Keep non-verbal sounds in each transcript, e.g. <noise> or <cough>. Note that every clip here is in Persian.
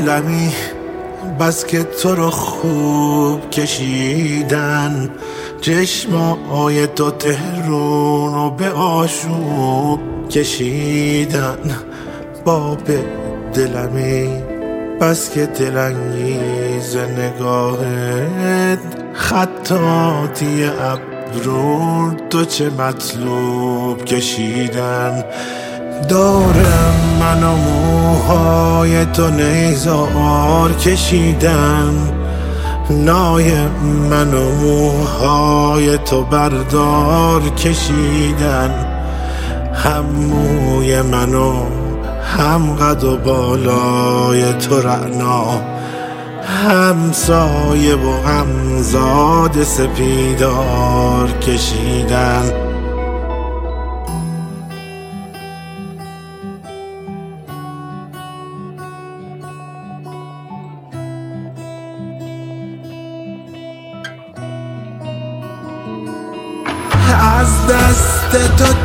دلمی بس که تو رو خوب کشیدن. چشم آی تو تهرون رو به آشوب کشیدن. باب دلمی بس که دلنگیز نگاهت. خطاتی ابرور تو چه مطلوب کشیدن. دارم من و موهای تو نیزار کشیدن نای من و موهای تو بردار کشیدن. هم موی منو هم قد و بالای تو رعنا. هم سایه و هم زاد سپیدار کشیدن.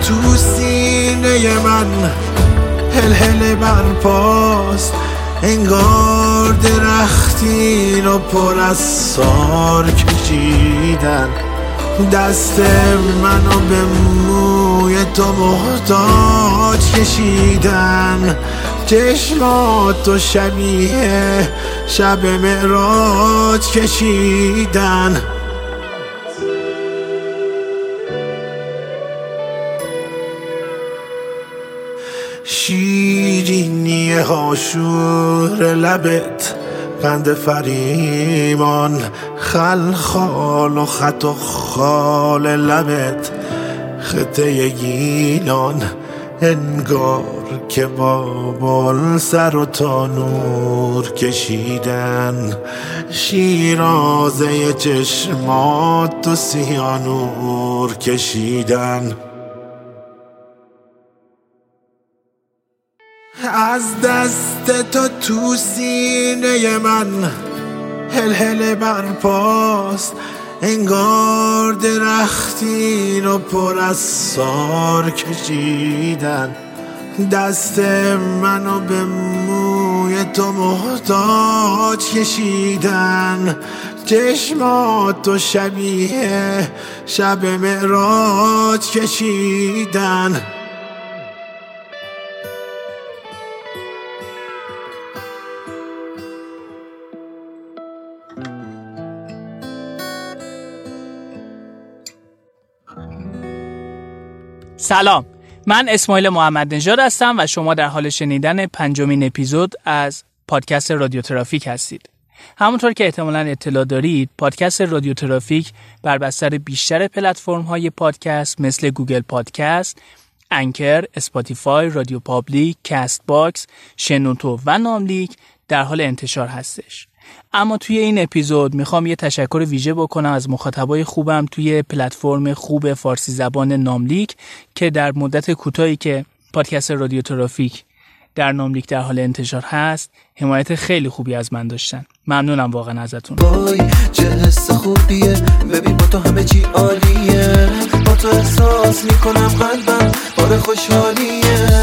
تو سینه من هل هل برپاست انگار درختی رو پر از سار کشیدن دست منو به موی تو محتاج کشیدن. چشمات تو شبیه شب معراج کشیدن. شیرینی هاشور لبت قند فریمان خلخال و خط و خال لبت. خطه گیلان انگار که با سر و تانور کشیدن. شیرازه چشمات و سیانور کشیدن. از دست تو تو سینه من هل هل برپاست. انگار درختی رو پر از سار کشیدن. دست منو به موی تو محتاج کشیدن. چشمات تو شبیه شب معراج کشیدن. سلام. من اسماعیل محمد نژاد هستم و شما در حال شنیدن پنجمین اپیزود از پادکست رادیو ترافیک هستید. همونطور که احتمالا اطلاع دارید پادکست رادیو ترافیک بر بستر بیشتر پلتفرم های پادکست مثل Google Podcast Anchor، Spotify، RadioPublic، Castbox، شنوتو و ناملیک در حال انتشار هستش. اما توی این اپیزود می‌خوام یه تشکر ویژه بکنم از مخاطبای خوبم توی پلتفرم خوب فارسی زبان ناملیک که در مدت کوتاهی که پادکست رادیو ترافیک در ناملیک در حال انتشار هست حمایت خیلی خوبی از من داشتن. ممنونم واقعا ازتون. وای چه حس خوبیه. ببین با تو همه چی عالیه. با تو احساس می‌کنم قلبم بار خوشحالیه.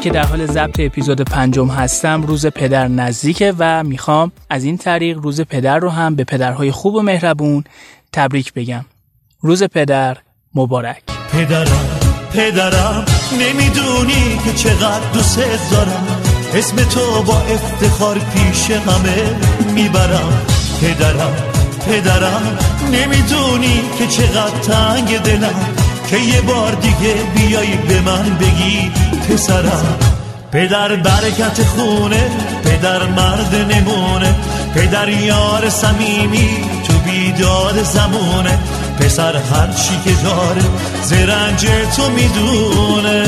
که در حال ضبط اپیزود پنجم هستم روز پدر نزدیکه و می‌خوام از این طریق روز پدر رو هم به پدرهای خوب و مهربون تبریک بگم. روز پدر مبارک. پدرم پدرم نمی‌دونی که چقدر دوست دارم. اسم تو با افتخار پیش همه می‌برم. پدرم پدرم نمی‌دونی که چقدر تنگ دلم. که یه بار دیگه بیای به من بگی پسرم پدر برکت خونه پدر مرد نمونه پدر یار صمیمی تو بیداد زمونه پسر هر چی که داره زرنج تو می‌دونه.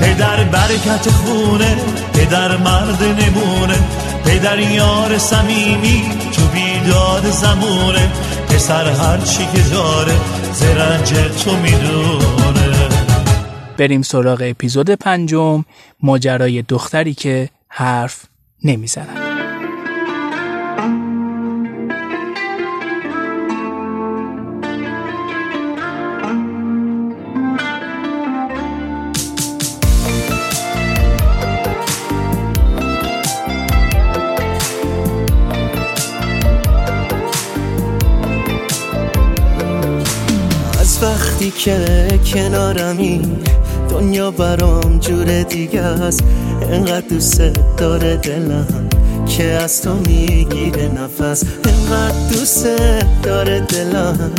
پدر برکت خونه پدر مرد نمونه پدر یار سمیمی تو بیداد زمونه پسر هر چی که داره زرنج تو می‌دونه. بریم سراغ اپیزود پنجم ماجرای دختری که حرف نمی‌زند. وقتی که کنارمی دنیا برام جور دیگه است. انقدر دوست داره دلم که از تو می‌گیره نفس. انقدر دوست داره دلم.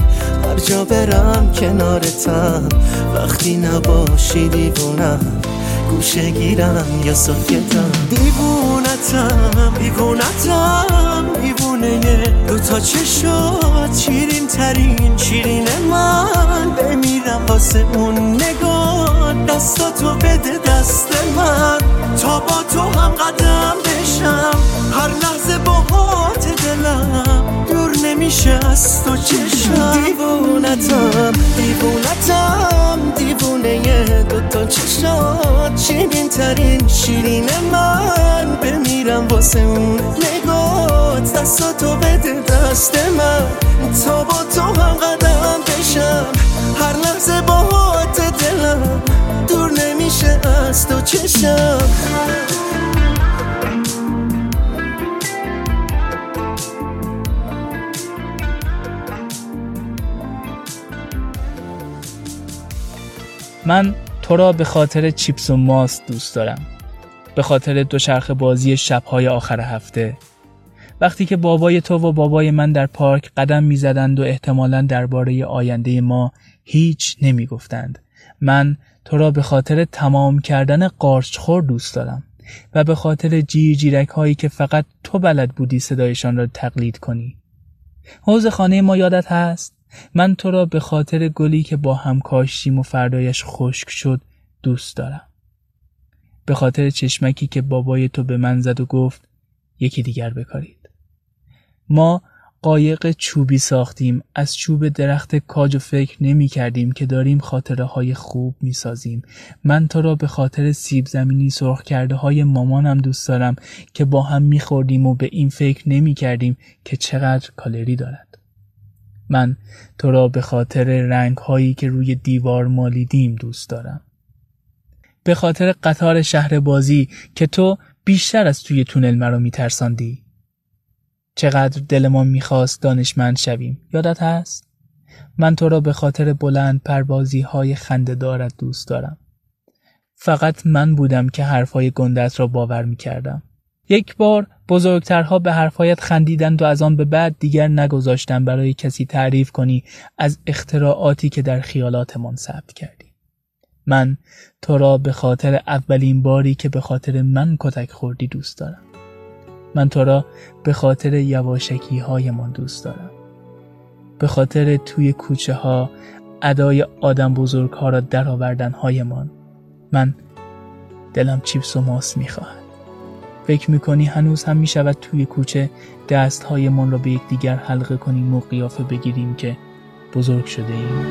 هر جا برم کنارتم. وقتی نباشی دیوونم. گوشه گیرم یا سکتم دیوونتم دیوونتم دیوونه دو تا چشات شیرین ترین شیرین من. بمیرم واسه اون نگاه دستاتو بده دست من. تا با تو هم قدم بشم هر لحظه باهات دلم. دور نمیشه از تو چشم دیوونتم. دیوونتم دیوونه دوتا چشات شیرین ترین شیرین من. بمیرم واسه اون نگات. دستاتو بده دست من. تا با تو هم قدم بشم هر لحظه باهات دلم دور نمیشه از تو چشم. من تو را به خاطر چیپس و ماست دوست دارم. به خاطر دوچرخ بازی شبهای آخر هفته. وقتی که بابای تو و بابای من در پارک قدم می‌زدند و احتمالا درباره آینده ما هیچ نمی‌گفتند من تو را به خاطر تمام کردن قارچخور دوست دارم و به خاطر جیر هایی که فقط تو بلد بودی صدایشان را تقلید کنی. حوز خانه ما یادت هست؟ من تو را به خاطر گلی که با هم کاشتیم و فردایش خشک شد دوست دارم. به خاطر چشمکی که بابای تو به من زد و گفت یکی دیگر بکارید. ما قایق چوبی ساختیم از چوب درخت کاج و فکر نمی کردیم که داریم خاطره های خوب می سازیم. من تو را به خاطر سیب زمینی سرخ کرده های مامانم دوست دارم که با هم می خوردیم و به این فکر نمی کردیم که چقدر کالری دارد. من تو را به خاطر رنگ هایی که روی دیوار مالیدیم دوست دارم. به خاطر قطار شهر بازی که تو بیشتر از توی تونل مرا میترساندی. چقدر دلمان می‌خواست دانشمند شویم یادت هست؟ من تو را به خاطر بلند پروازی های خنده دارد دوست دارم. فقط من بودم که حرفهای گندت را باور می‌کردم. یک بار بزرگترها به حرفهایت خندیدند و از آن به بعد دیگر نگذاشتن برای کسی تعریف کنی از اختراعاتی که در خیالاتمان ثبت کردی. من تو را به خاطر اولین باری که به خاطر من کتک خوردی دوست دارم. من تو را به خاطر یواشکی هایمان دوست دارم. به خاطر توی کوچه ها ادای آدم بزرگ ها را درآوردن هایمان من دلم چیپس و ماس می‌خواهد. فکر می‌کنی هنوز هم می‌شود توی کوچه دست هایمان را به یکدیگر حلقه کنیم و قیافه بگیریم که بزرگ شده ایم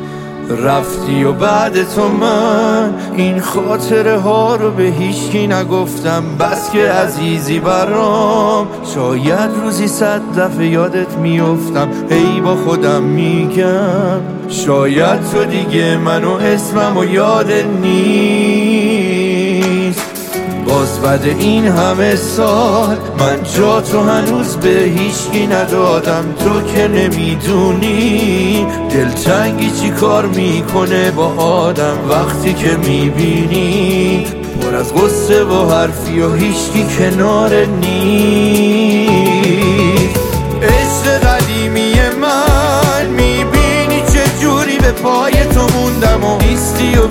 رفتی و بعد تو من این خاطره ها رو به هیچکی نگفتم. بس که عزیزی برام شاید روزی صد دفعه یادت میفتم هی با خودم میگم شاید تو دیگه منو اسمم و یادت نیست. باز بعد این همه سال. من جا تو هنوز به هیچکی ندادم. تو که نمی‌دونی دلتنگی چی کار می‌کنه با آدم وقتی که می‌بینی. پر از غصه و حرفی و هیچکی کنار نیست. عشق قدیمی من می‌بینی چه جوری به پای تو موندم و نیستی و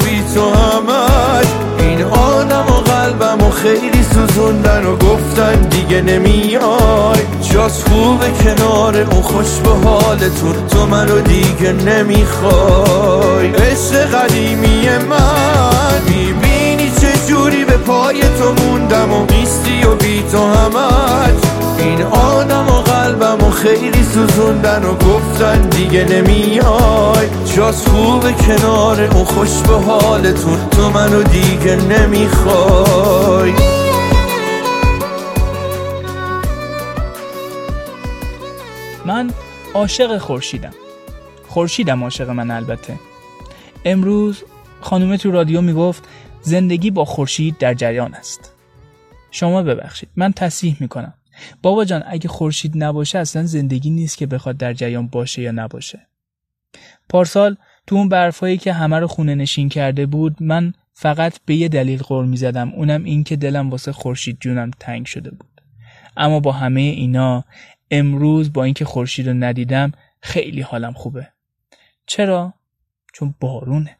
خیلی سوزوندن و گفتن دیگه نمیای. جاس خوبه کنار اون خوش به حالتون تو منو دیگه نمی‌خوای. عشق قدیمی من. جوری به پای تو موندم و نیستی و بی تو همش این آدم و قلبم و خیلی سوزوندن و گفتن دیگه نمیای. جاس خوب کنار اون خوش به حالتون تو منو دیگه نمی‌خوای. من عاشق خورشیدم. خورشیدم عاشق من البته. امروز خانومه تو رادیو می‌گفت زندگی با خورشید در جریان است. شما ببخشید من تصحیح می‌کنم. بابا جان اگه خورشید نباشه اصلا زندگی نیست که بخواد در جریان باشه یا نباشه. پارسال تو اون برفایی که همه رو خونه نشین کرده بود من فقط به یه دلیل غور می زدم اونم این که دلم واسه خورشید جونم تنگ شده بود. اما با همه اینا امروز با اینکه خورشید رو ندیدم خیلی حالم خوبه. چرا؟ چون بارونه.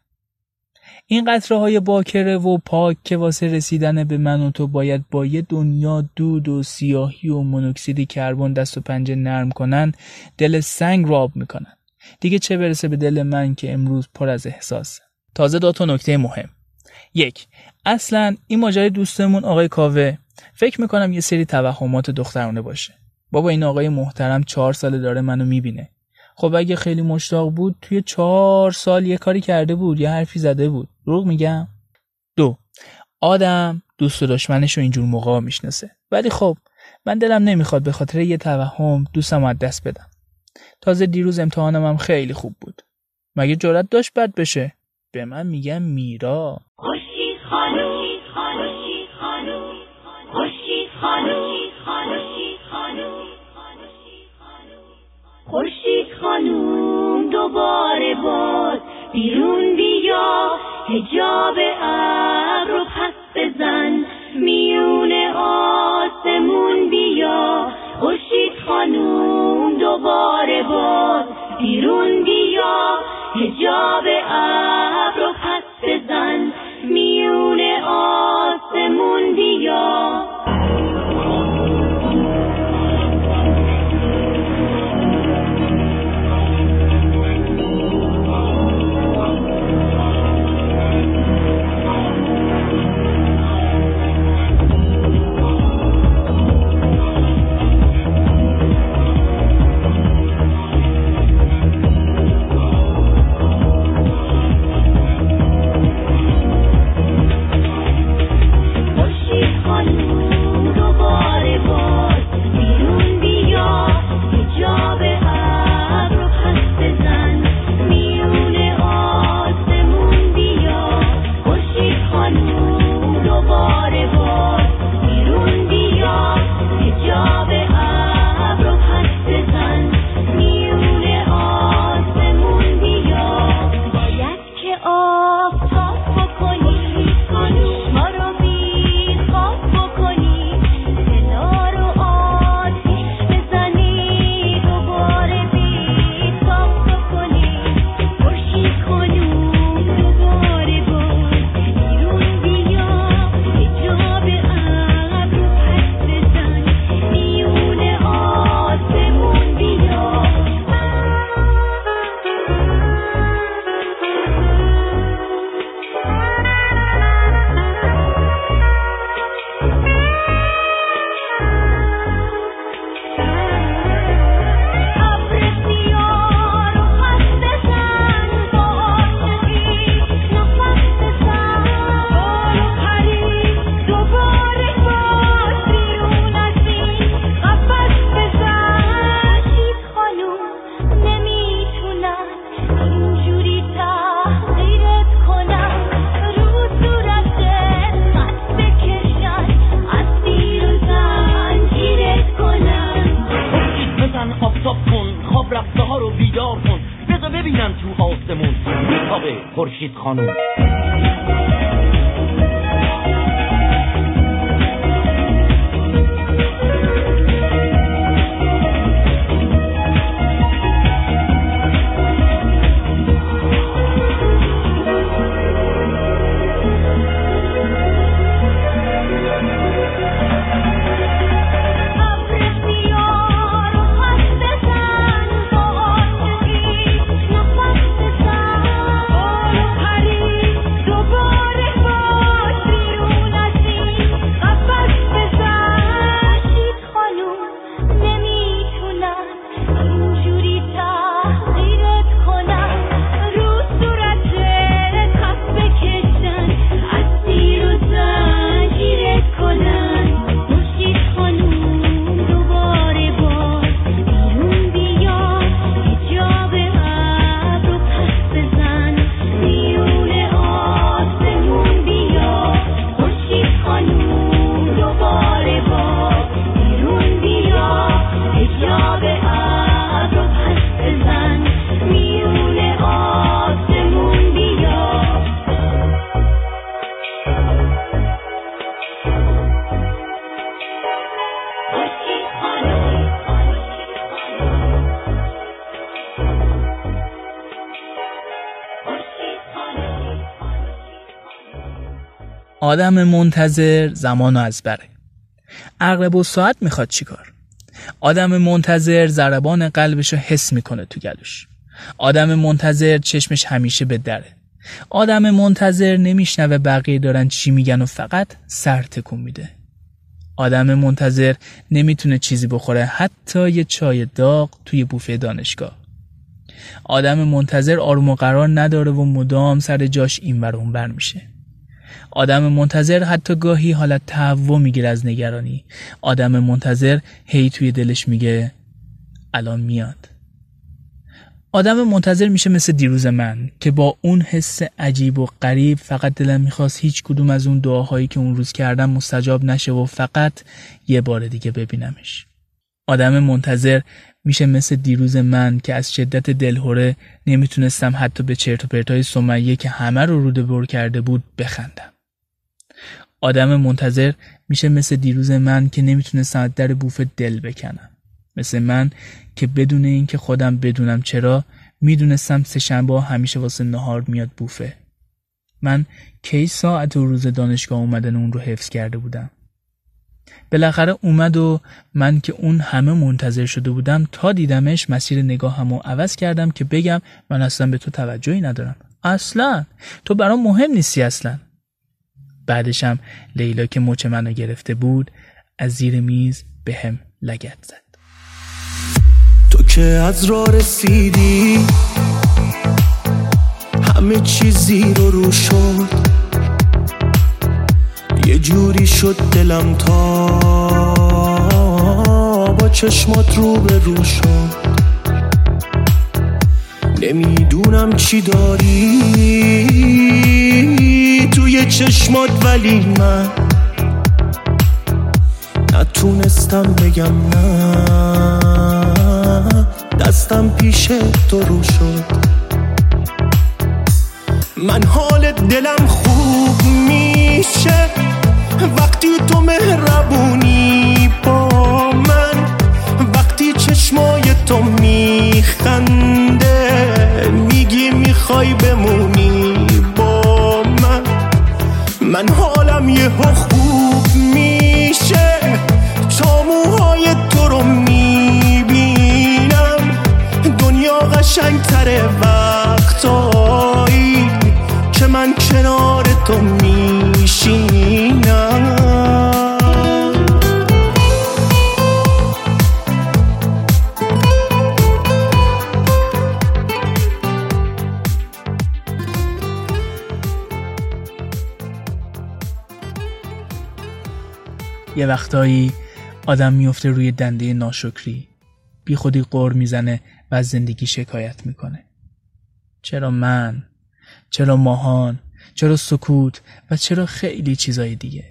این قطره های باکره و پاک که واسه رسیدن به من و تو باید با یه دنیا دود و سیاهی و مونوکسید کربن دست و پنجه نرم کنن دل سنگ رو آب می‌کنن. دیگه چه برسه به دل من که امروز پر از احساس؟ تازه دو تا نکته مهم. یک اصلا این ماجرای دوستمون آقای کاوه فکر می‌کنم یه سری توهمات دخترانه باشه. بابا این آقای محترم چهار ساله داره منو می‌بینه. خب اگه خیلی مشتاق بود توی چهار سال یه کاری کرده بود یه حرفی زده بود. دروغ میگم؟ دو. آدم دوست و دشمنش رو اینجور موقع می‌شناسه. ولی خب من دلم نمی‌خواد به خاطر یه توهم دوستم از دست بدم. تازه دیروز امتحانم هم خیلی خوب بود. مگه جرات داشت بد بشه؟ به من میگم میرا. خورشید خانوم خورشید خانوم. خورشید خانوم. خورشید خانوم دوباره باز بیرون بیا هجاب ابر رو پس بزن. میون آسمون بیا. خورشید خانوم دوباره باز بیرون بیا هجاب ابر رو پس بزن. میون آسمون بیا. آدم منتظر زمان از بره. عقرب و ساعت می‌خواد چیکار آدم منتظر ضربان قلبش رو حس می‌کنه تو گلوش. آدم منتظر چشمش همیشه به دره. آدم منتظر نمیشنوه بقیه دارن چی میگن و فقط سر تکون میده. آدم منتظر نمی‌تونه چیزی بخوره حتی یه چای داغ توی بوفه دانشگاه. آدم منتظر آروم و قرار نداره و مدام سر جاش این ور اون بر میشه. آدم منتظر حتی گاهی حالت تهوع می‌گیره از نگرانی. آدم منتظر هی توی دلش میگه الان میاد. آدم منتظر میشه مثل دیروز من که با اون حس عجیب و غریب فقط دلم می‌خواست هیچ کدوم از اون دعاهایی که اون روز کردم مستجاب نشه و فقط یه بار دیگه ببینمش. آدم منتظر میشه مثل دیروز من که از شدت دلهوره نمی‌تونستم حتی به چرت و پرتای سمیه که همه رو روده بر کرده بود بخندم. آدم منتظر میشه مثل دیروز من که نمی‌تونستم در بوفه دل بکنم مثل من که بدون اینکه خودم بدونم چرا می‌دونستم سه شنبه همیشه واسه نهار میاد بوفه. من کی ساعت و روز دانشگاه اومدن اون رو حفظ کرده بودم؟ بالاخره اومد و من که اون همه منتظر شده بودم تا دیدمش مسیر نگاهم رو عوض کردم که بگم من اصلا به تو توجهی ندارم. اصلا؟ تو برام مهم نیستی اصلا. بعدشم لیلا که مچ منو گرفته بود از زیر میز به هم لگت زد. تو که از راه رسیدی همه چیزی رو رو شد. یه جوری شد دلم تا با چشمات رو به رو شد. نمی‌دونم چی داری توی چشمات ولی من نتونستم بگم نه. دستم پیش تو رو شد. من حال دلم خوب میشه. وقتی تو مهربونی با من وقتی چشمای تو میخنده میگی می‌خوای بمونی با من. من حالم یه خوب میشه. تا موهای تو رو می‌بینم. دنیا قشنگ تره یه وقتایی آدم میفته روی دنده ناشکری بی خودی قر می‌زنه و از زندگی شکایت می‌کنه. چرا من؟ چرا ماهان؟ چرا سکوت؟ و چرا خیلی چیزای دیگه؟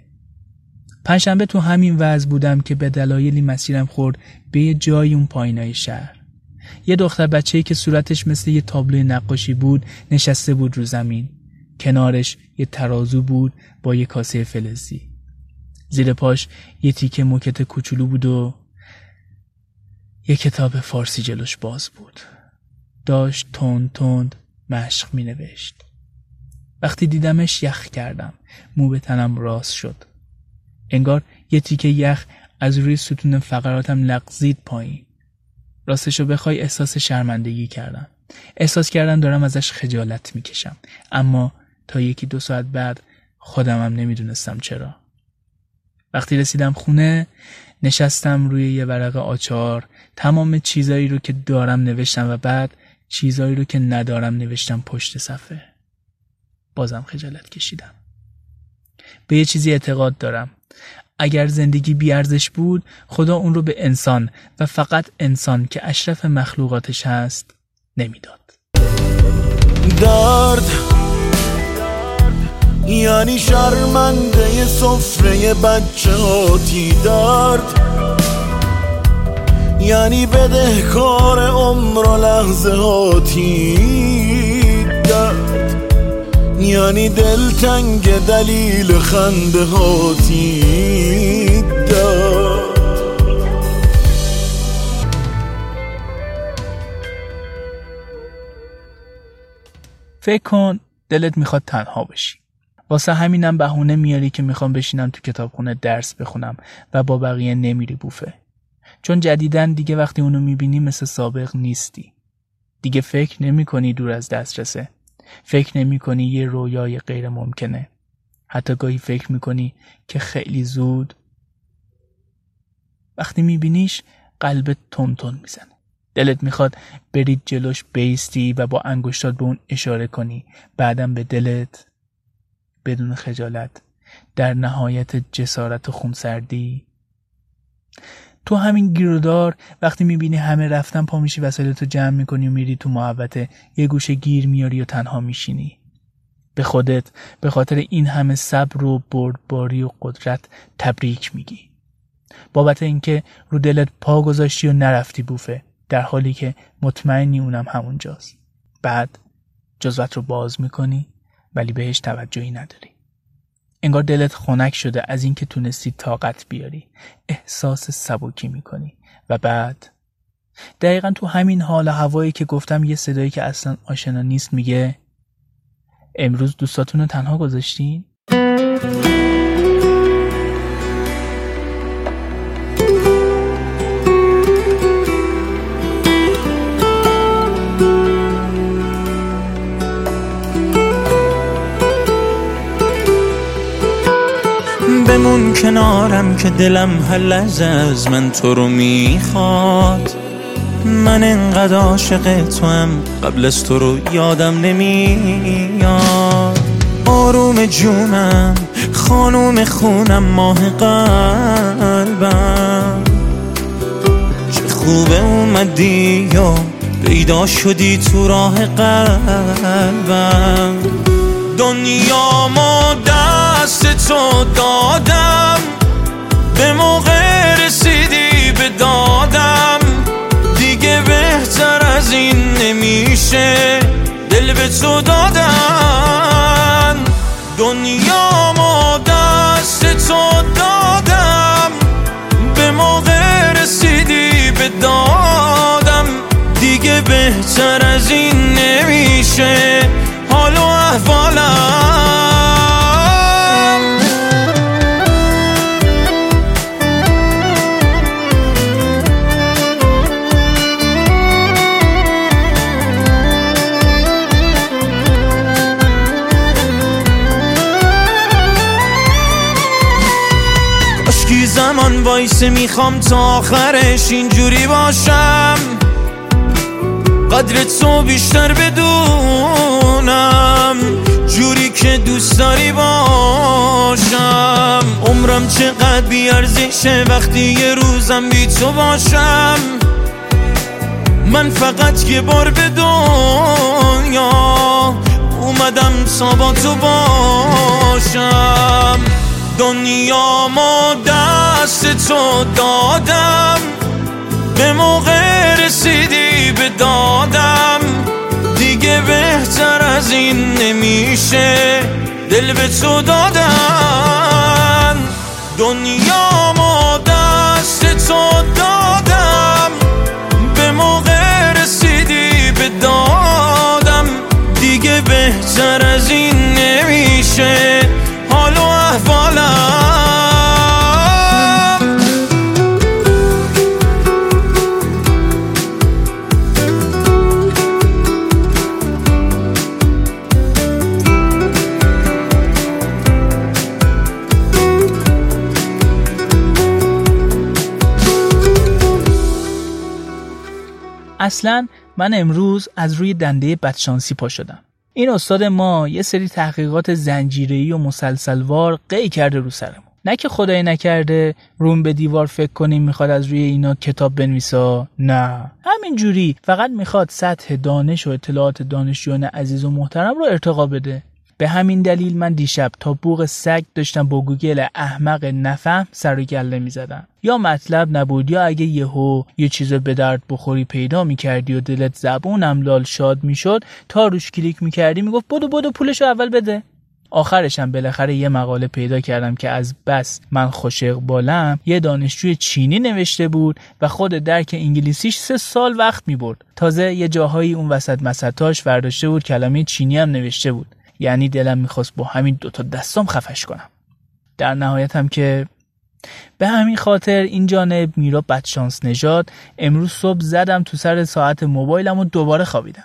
پنجشنبه تو همین وضع بودم که به دلایلی مسیرم خورد به یه جای اون پایینای شهر. یه دختر بچه‌ای که صورتش مثل یه تابلوی نقاشی بود نشسته بود رو زمین. کنارش یه ترازو بود با یه کاسه فلزی. زیر پاش یه تیکه موکت کوچولو بود و یه کتاب فارسی جلوش باز بود. داشت تند تند مشق می نوشت وقتی دیدمش یخ کردم. مو به تنم راست شد. انگار یه تیکه یخ از روی ستون فقراتم لغزید پایین. راستشو بخوای احساس شرمندگی کردم. احساس کردم دارم ازش خجالت می‌کشم. اما تا یکی دو ساعت بعد خودمم نمی‌دونستم چرا. وقتی رسیدم خونه نشستم روی یه ورق آچار. تمام چیزایی رو که دارم نوشتم و بعد چیزایی رو که ندارم نوشتم پشت صفحه. بازم خجالت کشیدم. به یه چیزی اعتقاد دارم. اگر زندگی بیارزش بود خدا اون رو به انسان و فقط انسان که اشرف مخلوقاتش هست نمی‌داد. درد یعنی شرمنده سفره بچه هاتی درد یعنی بدهکار عمر و لحظه هاتی درد یعنی دلتنگ دلیل خنده هاتی درد فکر کن دلت می‌خواد تنها بشی. واسه همینم بهونه میاری که می‌خوام بشینم تو کتابخونه درس بخونم و با بقیه نمیری بوفه. چون جدیدن دیگه وقتی اونو می‌بینی مثل سابق نیستی. دیگه فکر نمی کنی دور از دسترسه. فکر نمی کنی یه رویای غیر ممکنه حتی گاهی فکر می کنی که خیلی زود وقتی میبینیش قلبت تون تون می‌زنه. دلت می‌خواد برید جلوش بیستی و با انگشتات به اون اشاره کنی. بعدم به دلت بدون خجالت در نهایت جسارت و خونسردی. تو همین گیرودار وقتی می‌بینی همه رفتن پا میشی وسایلتو جمع می‌کنی و میری تو محوطه یه گوشه گیر میاری و تنها میشینی. به خودت به خاطر این همه صبر و بردباری و قدرت تبریک میگی. بابت اینکه رو دلت پا گذاشتی و نرفتی بوفه در حالی که مطمئنی اونم همونجاست. بعد جزوت رو باز می‌کنی. ولی بهش توجهی نداری. انگار دلت خنک شده از اینکه تونستی طاقت بیاری. احساس سبکی می‌کنی. و بعد؟ دقیقا تو همین حال هوایی که گفتم یه صدایی که اصلا آشنا نیست میگه امروز دوستاتون رو تنها گذاشتین؟ کنارم که دلم لحظه از من تو رو می‌خواد. من انقدر عاشق تو هم قبل از تو رو یادم نمیاد. آروم جونم خانوم خونم ماه قلبم. چه خوبه اومدی یا پیدا شدی تو راه قلبم. دنیا ما دست تو دادم. به موقع رسیدی به دادم. دیگه بهتر از این نمیشه. دل به تو دادن دنیا ما دادم. به رسیدی به دادم. دیگه بهتر از این نمیشه. حال و احوالم وایسه می‌خوام تا آخرش اینجوری باشم. قدر تو بیشتر بدونم. جوری که دوست داری باشم. عمرم چقدر بیارزشه وقتی یه روزم بی تو باشم. من فقط یه بار به دنیا اومدم تا با تو باشم. دنیا ما دست تو دادم. به موقع رسیدی به دادم. دیگه بهتر از این نمیشه. دل به تو دادن دنیا ما دست تو دادم. به موقع رسیدی به دادم. دیگه بهتر از این نمیشه. احوالم اصلا من امروز از روی دنده بدشانسی پا شدم. این استاد ما یه سری تحقیقات زنجیره‌ای و مسلسلوار قی کرده رو سرمون. نه که خدای نکرده روم به دیوار فکر کنیم می‌خواد از روی اینا کتاب بنویسا نه. همین جوری فقط می‌خواد سطح دانش و اطلاعات دانشجویان عزیز و محترم رو ارتقا بده. به همین دلیل من دیشب تا بوق سگ داشتم با گوگل احمق نفهم سر و گله می‌زدم یا مطلب نبود یا اگه یهو یه چیز به درد بخوری پیدا می‌کردی و دلت زبونم لال شاد می‌شد تا روش کلیک می‌کردی می‌گفت بدو بدو پولشو اول بده. آخرشم بالاخره یه مقاله پیدا کردم که از بس من خوش اقبالم یه دانشجوی چینی نوشته بود و خود درک انگلیسیش سه سال وقت می‌برد تازه یه جاهایی اون وسط مسطاش ورداشته بود کلمه چینی هم نوشته بود. یعنی دلم می‌خواست با همین دوتا دستام خفش کنم. در نهایت هم که به همین خاطر این جانب میرا بدشانس نژاد امروز صبح زدم تو سر ساعت موبایلم و دوباره خوابیدم.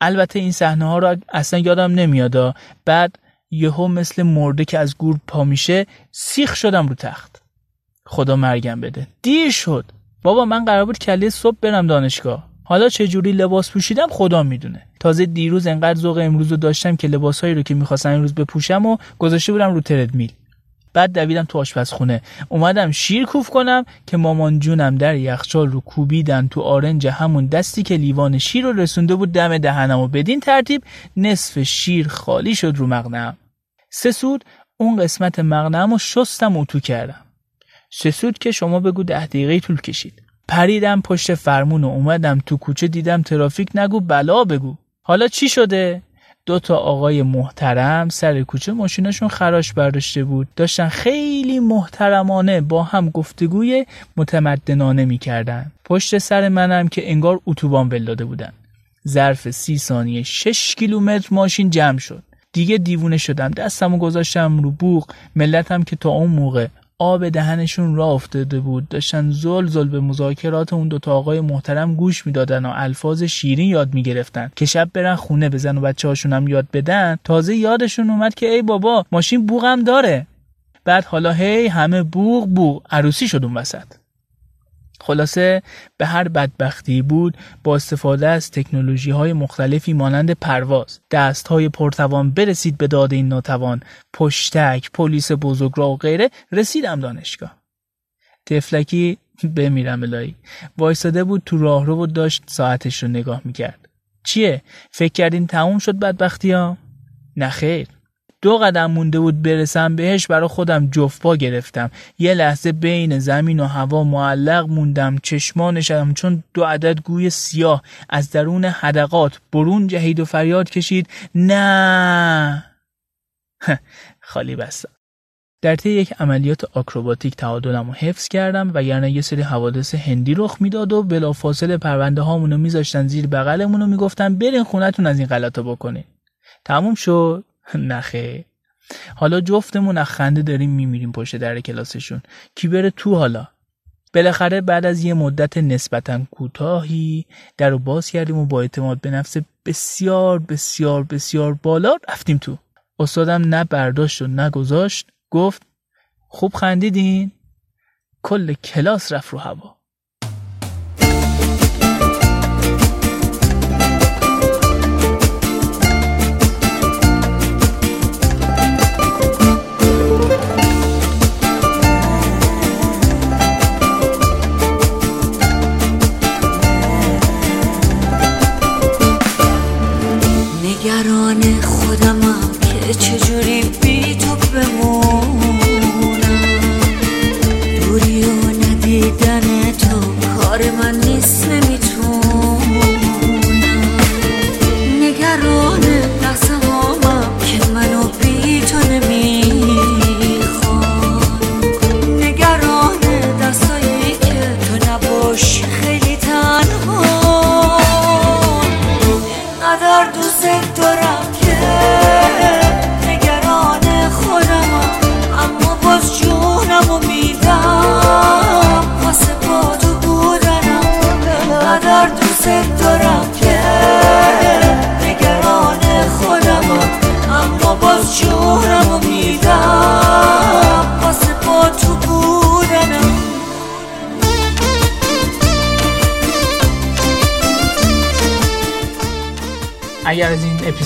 البته این صحنه ها رو اصلا یادم نمیادا بعد یهو مثل مرده که از گور پا میشه سیخ شدم رو تخت. خدا مرگم بده. دیر شد. بابا من قرار بود کله صبح برم دانشگاه. حالا چه جوری لباس پوشیدم خدا می‌دونه. تازه دیروز انقدر ذوق امروز رو داشتم که لباسهایی رو که می‌خواستم امروز بپوشم و گذاشته بودم رو تردمیل. بعد دویدم تو آشپزخونه. اومدم شیر کوف کنم که مامان جونم در یخچال رو کوبیدن تو آرنج همون دستی که لیوان شیر رو رسونده بود دم دهنم و بدین ترتیب نصف شیر خالی شد رو مغنم. سه سود اون قسمت مغنم رو شستم اتو کردم. سه سود که شما بگو ده دقیقه طول کشید. پریدم پشت فرمون و اومدم تو کوچه دیدم ترافیک نگو بلا بگو. حالا چی شده؟ دو تا آقای محترم سر کوچه ماشیناشون خراش برداشته بود. داشتن خیلی محترمانه با هم گفتگوی متمدنانه می‌کردن. پشت سر منم که انگار اتوبان ول داده بودن. ظرف سی ثانیه 6 کیلومتر ماشین جمع شد. دیگه دیوونه شدم. دستمو گذاشتم رو بوق. ملتم که تا اون موقع آب دهنشون را افتاده بود. داشتن زل زل به مذاکرات اون دوتا آقای محترم گوش می‌دادن و الفاظ شیرین یاد می‌گرفتن. که شب برن خونه بزن و بچه هاشون هم یاد بدن تازه یادشون اومد که ای بابا ماشین بوغم داره. بعد حالا هی همه بوغ بوغ عروسی شد اون وسط. خلاصه به هر بدبختی بود با استفاده از تکنولوژی های مختلفی مانند پرواز دست های پرتوان برسید به داد این ناتوان پشتک پلیس بزرگراه و غیره رسیدم دانشگاه. تفلکی بمیرم الهی. وایساده بود تو راهرو و داشت ساعتش رو نگاه می‌کرد. چیه؟ فکر کردین تموم شد بدبختی ها نه خیر. دو قدم مونده بود برسم بهش برا خودم جفت پا گرفتم. یه لحظه بین زمین و هوا معلق موندم چشمانشم چون دو عدد گوی سیاه از درون حدقات برون جهید و فریاد کشید. نه! <laughs> خالی بستم در طی یک عملیات آکروباتیک تعادلم رو حفظ کردم و یعنی یه سری حوادث هندی رخ می‌داد و بلافاصله پرونده هامونو میذاشتن زیر بغلمون و می‌گفتن برین خونتون از این غلطا بکنین. تموم شد. <laughs> نخه. حالا جفتمون از خنده داریم میمیریم پشت در کلاسشون. کی بره تو حالا؟ بالاخره بعد از یه مدت نسبتا کوتاهی در رو باز کردیم و با اعتماد به نفس بسیار بسیار بسیار بالا رفتیم تو. استادم نه برداشت و نه گذاشت گفت خوب خندیدین. کل کلاس رفت رو هوا.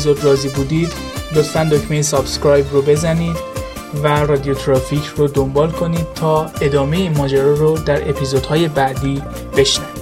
اپیزود راضی بودید لطفا دکمه subscribe رو بزنید و رادیو ترافیک رو دنبال کنید تا ادامه ماجرا رو در اپیزودهای بعدی بشنوید.